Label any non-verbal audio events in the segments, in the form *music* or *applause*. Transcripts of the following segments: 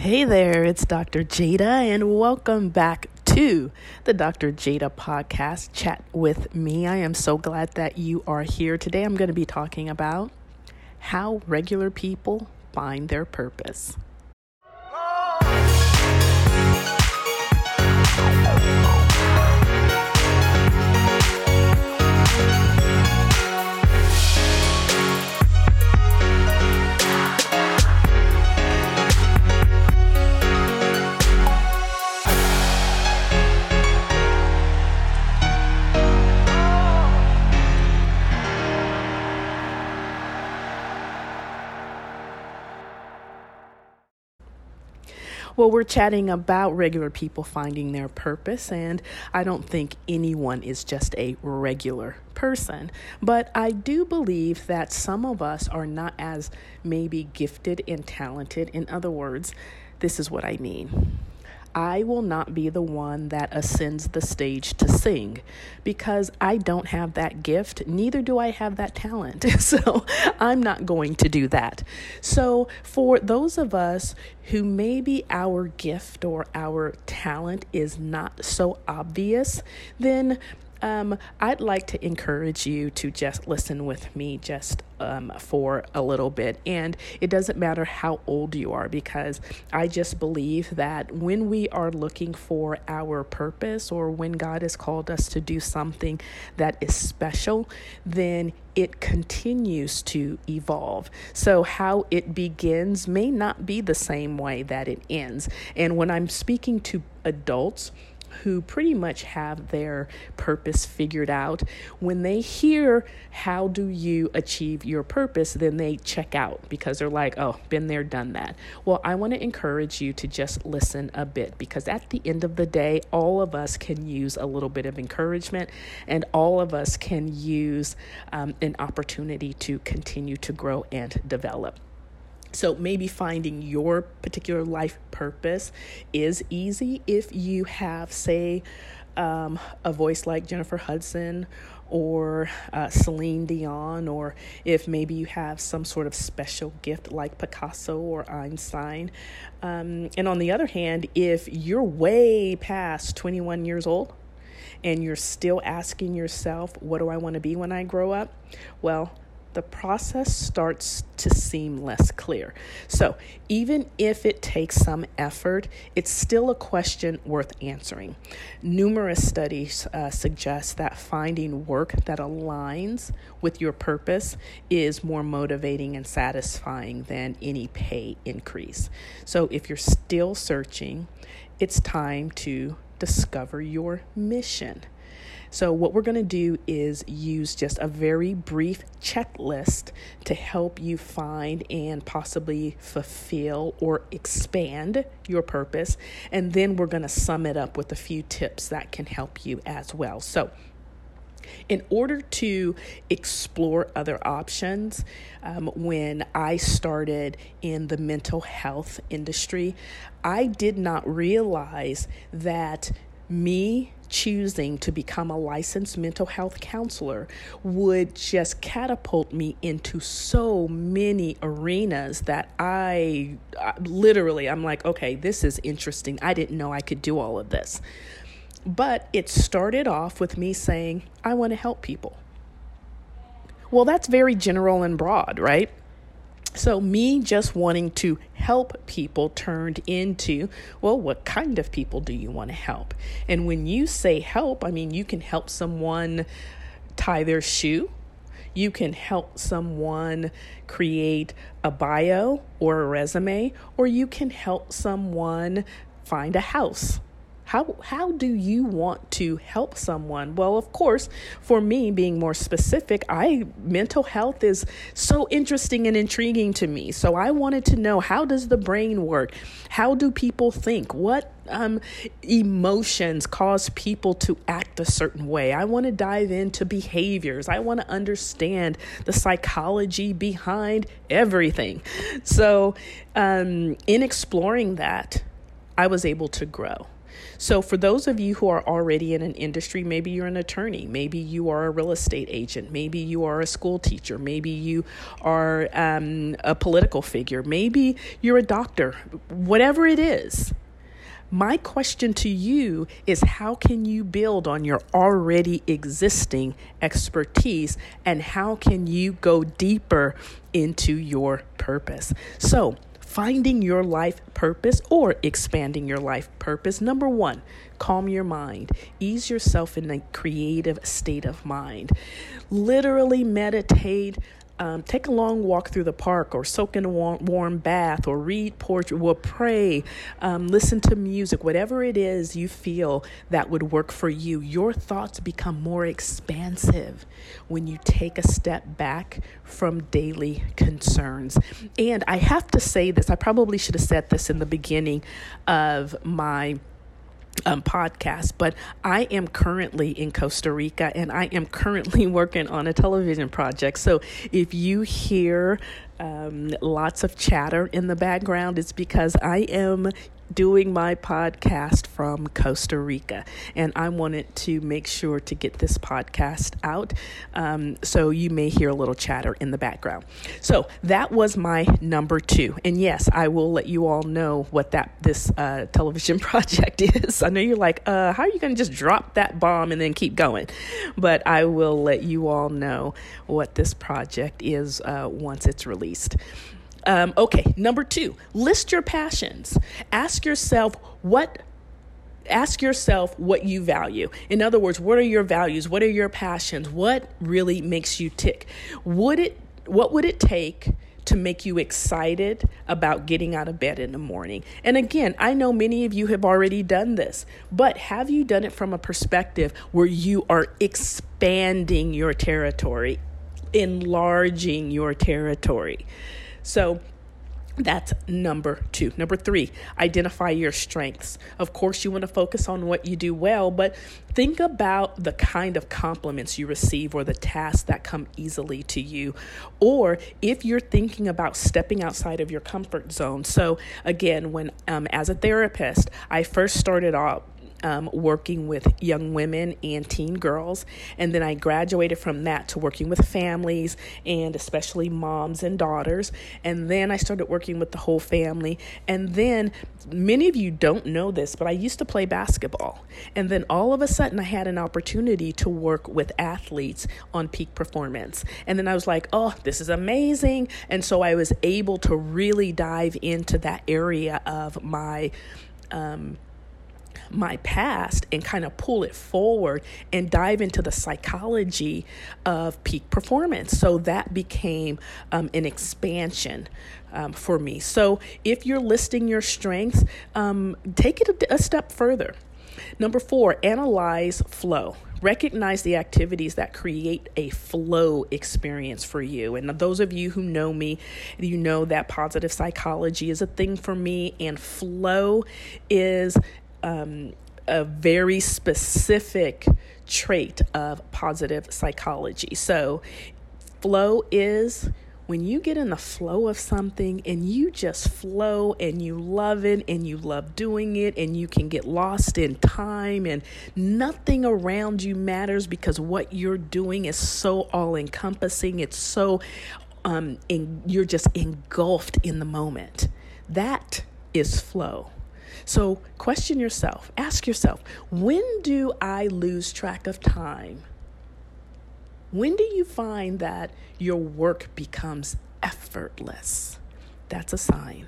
Hey there, it's Dr. Jada, and welcome back to the Dr. Jada podcast, Chat with Me. I am so glad that you are here. Today I'm going to be talking about how regular people find their purpose. Well, we're chatting about regular people finding their purpose, and I don't think anyone is just a regular person. But I do believe that some of us are not as maybe gifted and talented. In other words, this is what I mean. I will not be the one that ascends the stage to sing because I don't have that gift, neither do I have that talent. *laughs* So I'm not going to do that. So, for those of us who maybe our gift or our talent is not so obvious, then um, I'd like to encourage you to just listen with me just um, for a little bit. And it doesn't matter how old you are, because I just believe that when we are looking for our purpose or when God has called us to do something that is special, then it continues to evolve. So, how it begins may not be the same way that it ends. And when I'm speaking to adults, who pretty much have their purpose figured out, when they hear how do you achieve your purpose, then they check out because they're like, oh, been there, done that. Well, I want to encourage you to just listen a bit because at the end of the day, all of us can use a little bit of encouragement and all of us can use um, an opportunity to continue to grow and develop. So maybe finding your particular life purpose is easy if you have, say, um, a voice like Jennifer Hudson or uh, Celine Dion, or if maybe you have some sort of special gift like Picasso or Einstein. Um, and on the other hand, if you're way past 21 years old, and you're still asking yourself, What do I want to be when I grow up? Well, the process starts to seem less clear. So, even if it takes some effort, it's still a question worth answering. Numerous studies uh, suggest that finding work that aligns with your purpose is more motivating and satisfying than any pay increase. So, if you're still searching, it's time to discover your mission. So, what we're going to do is use just a very brief checklist to help you find and possibly fulfill or expand your purpose. And then we're going to sum it up with a few tips that can help you as well. So, in order to explore other options, um, when I started in the mental health industry, I did not realize that me choosing to become a licensed mental health counselor would just catapult me into so many arenas that I, I literally, I'm like, okay, this is interesting. I didn't know I could do all of this. But it started off with me saying, I want to help people. Well, that's very general and broad, right? So, me just wanting to help people turned into, well, what kind of people do you want to help? And when you say help, I mean, you can help someone tie their shoe, you can help someone create a bio or a resume, or you can help someone find a house how how do you want to help someone? Well, of course, for me being more specific, I mental health is so interesting and intriguing to me. So I wanted to know how does the brain work? How do people think? What um, emotions cause people to act a certain way. I want to dive into behaviors. I want to understand the psychology behind everything. So, um, in exploring that, I was able to grow. So, for those of you who are already in an industry, maybe you're an attorney, maybe you are a real estate agent, maybe you are a school teacher, maybe you are um, a political figure, maybe you're a doctor, whatever it is. My question to you is how can you build on your already existing expertise and how can you go deeper into your purpose? So, finding your life purpose or expanding your life purpose. Number one, calm your mind, ease yourself in a creative state of mind. Literally meditate um, take a long walk through the park or soak in a warm, warm bath or read poetry or pray, um, listen to music, whatever it is you feel that would work for you. Your thoughts become more expansive when you take a step back from daily concerns. And I have to say this, I probably should have said this in the beginning of my um, podcast, but I am currently in Costa Rica and I am currently *laughs* working on a television project. So if you hear um, lots of chatter in the background, it's because I am doing my podcast from Costa Rica, and I wanted to make sure to get this podcast out. Um, so you may hear a little chatter in the background. So that was my number two, and yes, I will let you all know what that this uh, television *laughs* project is. I know you're like, uh, how are you going to just drop that bomb and then keep going? But I will let you all know what this project is uh, once it's released. Um, okay, number two, list your passions. Ask yourself what ask yourself what you value. In other words, what are your values? What are your passions? What really makes you tick? Would it what would it take to make you excited about getting out of bed in the morning? And again, I know many of you have already done this, but have you done it from a perspective where you are expanding your territory, enlarging your territory? So, that's number two. Number three, identify your strengths. Of course, you want to focus on what you do well, but think about the kind of compliments you receive or the tasks that come easily to you. Or if you're thinking about stepping outside of your comfort zone. So, again, when um, as a therapist, I first started off um, working with young women and teen girls. And then I graduated from that to working with families and especially moms and daughters. And then I started working with the whole family. And then many of you don't know this, but I used to play basketball. And then all of a sudden, I had an opportunity to work with athletes on peak performance. And then I was like, oh, this is amazing. And so I was able to really dive into that area of my. Um, my past and kind of pull it forward and dive into the psychology of peak performance. So that became um, an expansion um, for me. So if you're listing your strengths, um, take it a, a step further. Number four, analyze flow. Recognize the activities that create a flow experience for you. And those of you who know me, you know that positive psychology is a thing for me, and flow is um, a very specific trait of positive psychology. So, flow is when you get in the flow of something and you just flow and you love it and you love doing it and you can get lost in time and nothing around you matters because what you're doing is so all encompassing. It's so, um, in, you're just engulfed in the moment. That is flow. So question yourself, ask yourself, when do I lose track of time? When do you find that your work becomes effortless? That's a sign.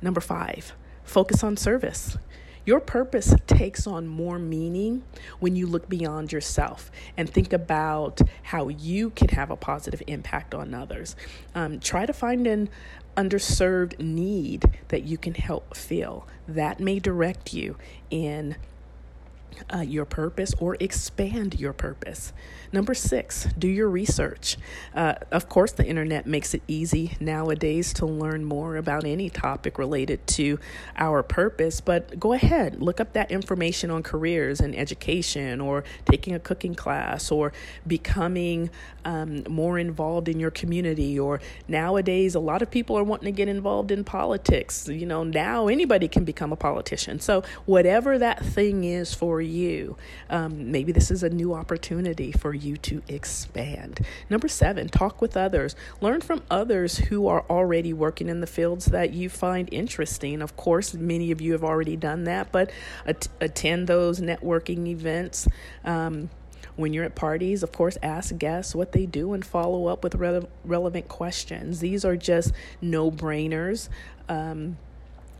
Number five, focus on service. Your purpose takes on more meaning when you look beyond yourself and think about how you can have a positive impact on others. Um, try to find an underserved need that you can help fill. That may direct you in uh, your purpose or expand your purpose. Number six, do your research. Uh, of course, the internet makes it easy nowadays to learn more about any topic related to our purpose, but go ahead, look up that information on careers and education, or taking a cooking class, or becoming um, more involved in your community. Or nowadays, a lot of people are wanting to get involved in politics. You know, now anybody can become a politician. So, whatever that thing is for you, um, maybe this is a new opportunity for you to expand. Number seven, talk with others. Learn from others who are already working in the fields that you find interesting. Of course, many of you have already done that, but at- attend those networking events. Um, when you're at parties, of course, ask guests what they do and follow up with re- relevant questions. These are just no brainers. Um,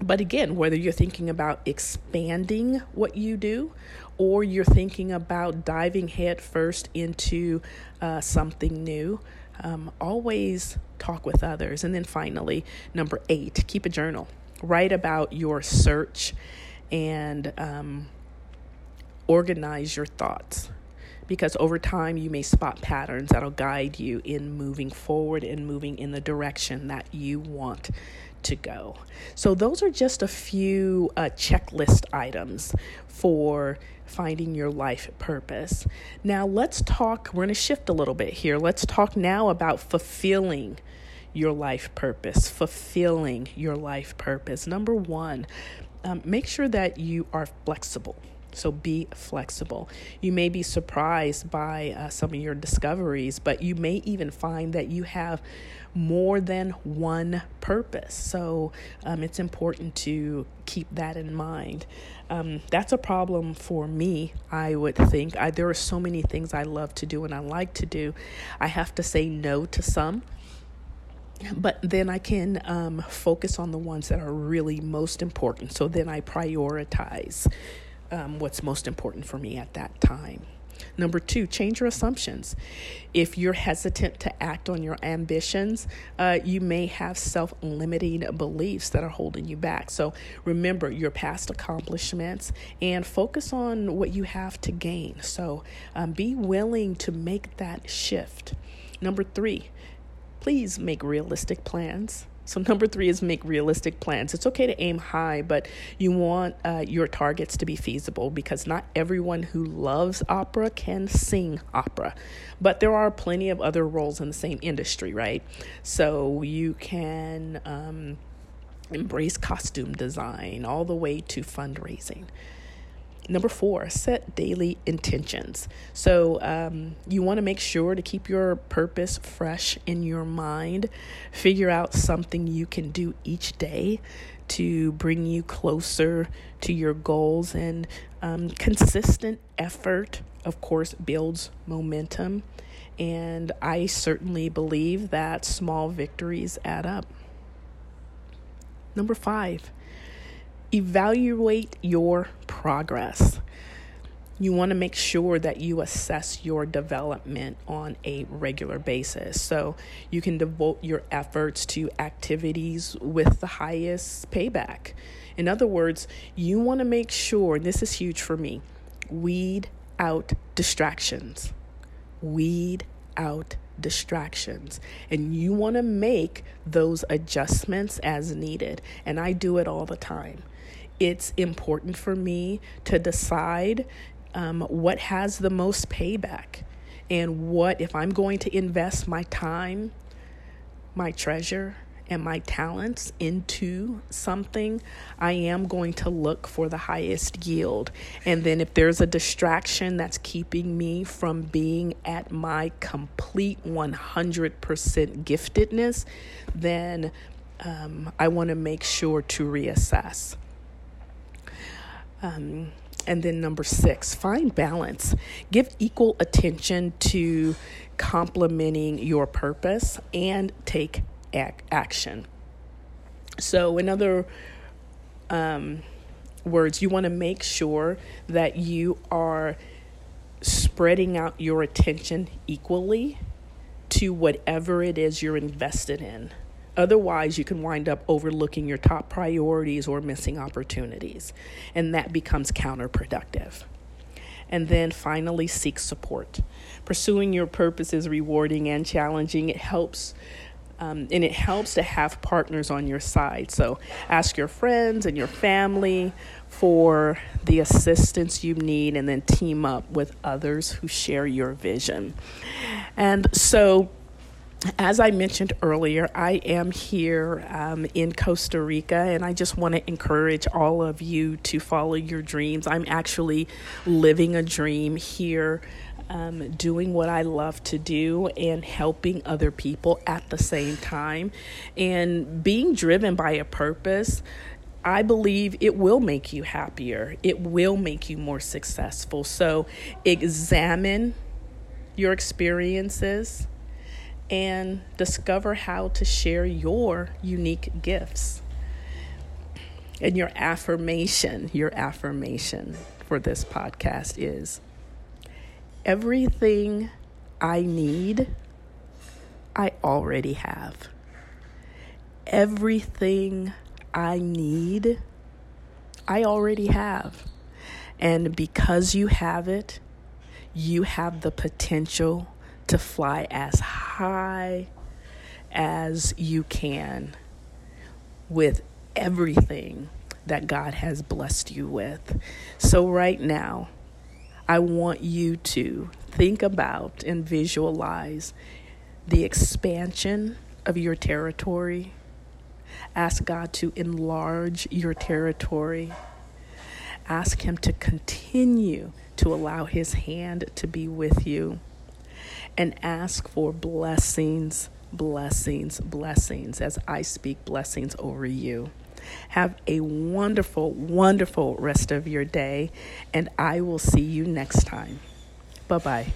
but again, whether you're thinking about expanding what you do or you're thinking about diving headfirst into uh, something new, um, always talk with others. And then finally, number eight, keep a journal. Write about your search and um, organize your thoughts because over time you may spot patterns that'll guide you in moving forward and moving in the direction that you want to go. So, those are just a few uh, checklist items for finding your life purpose. Now, let's talk, we're going to shift a little bit here. Let's talk now about fulfilling your life purpose, fulfilling your life purpose. Number one, um, make sure that you are flexible. So be flexible. You may be surprised by uh, some of your discoveries, but you may even find that you have more than one purpose. So um, it's important to keep that in mind. Um, that's a problem for me, I would think. I, there are so many things I love to do and I like to do. I have to say no to some but then I can um, focus on the ones that are really most important. So then I prioritize um, what's most important for me at that time. Number two, change your assumptions. If you're hesitant to act on your ambitions, uh, you may have self limiting beliefs that are holding you back. So remember your past accomplishments and focus on what you have to gain. So um, be willing to make that shift. Number three, please make realistic plans. So, number three is make realistic plans. It's okay to aim high, but you want uh, your targets to be feasible because not everyone who loves opera can sing opera. But there are plenty of other roles in the same industry, right? So, you can um, embrace costume design all the way to fundraising. Number four, set daily intentions. So um, you want to make sure to keep your purpose fresh in your mind. Figure out something you can do each day to bring you closer to your goals. And um, consistent effort, of course, builds momentum. And I certainly believe that small victories add up. Number five, evaluate your progress. You want to make sure that you assess your development on a regular basis. So you can devote your efforts to activities with the highest payback. In other words, you want to make sure, and this is huge for me, weed out distractions. Weed out distractions. And you want to make those adjustments as needed. And I do it all the time it's important for me to decide um, what has the most payback and what, if I'm going to invest my time, my treasure, and my talents into something, I am going to look for the highest yield. And then if there's a distraction that's keeping me from being at my complete 100% giftedness, then um, I want to make sure to reassess. Um, and then number six, find balance. Give equal attention to complementing your purpose and take ac- action. So, in other um, words, you want to make sure that you are spreading out your attention equally to whatever it is you're invested in. Otherwise, you can wind up overlooking your top priorities or missing opportunities, and that becomes counterproductive. And then finally, seek support. Pursuing your purpose is rewarding and challenging. It helps. Um, and it helps to have partners on your side. So ask your friends and your family for the assistance you need, and then team up with others who share your vision. And so, as I mentioned earlier, I am here um, in Costa Rica, and I just want to encourage all of you to follow your dreams. I'm actually living a dream here, um, doing what I love to do, and helping other people at the same time, and being driven by a purpose. I believe it will make you happier. It will make you more successful. So examine your experiences and discover how to share your unique gifts. And your affirmation, your affirmation for this podcast is everything I need, I already have. Everything I need, I already have. And because you have it, you have the potential to fly as high as you can with everything that God has blessed you with. So, right now, I want you to think about and visualize the expansion of your territory. Ask God to enlarge your territory. Ask Him to continue to allow His hand to be with you and ask for blessings, blessings, blessings as I speak blessings over you. Have a wonderful, wonderful rest of your day, and I will see you next time. Bye bye.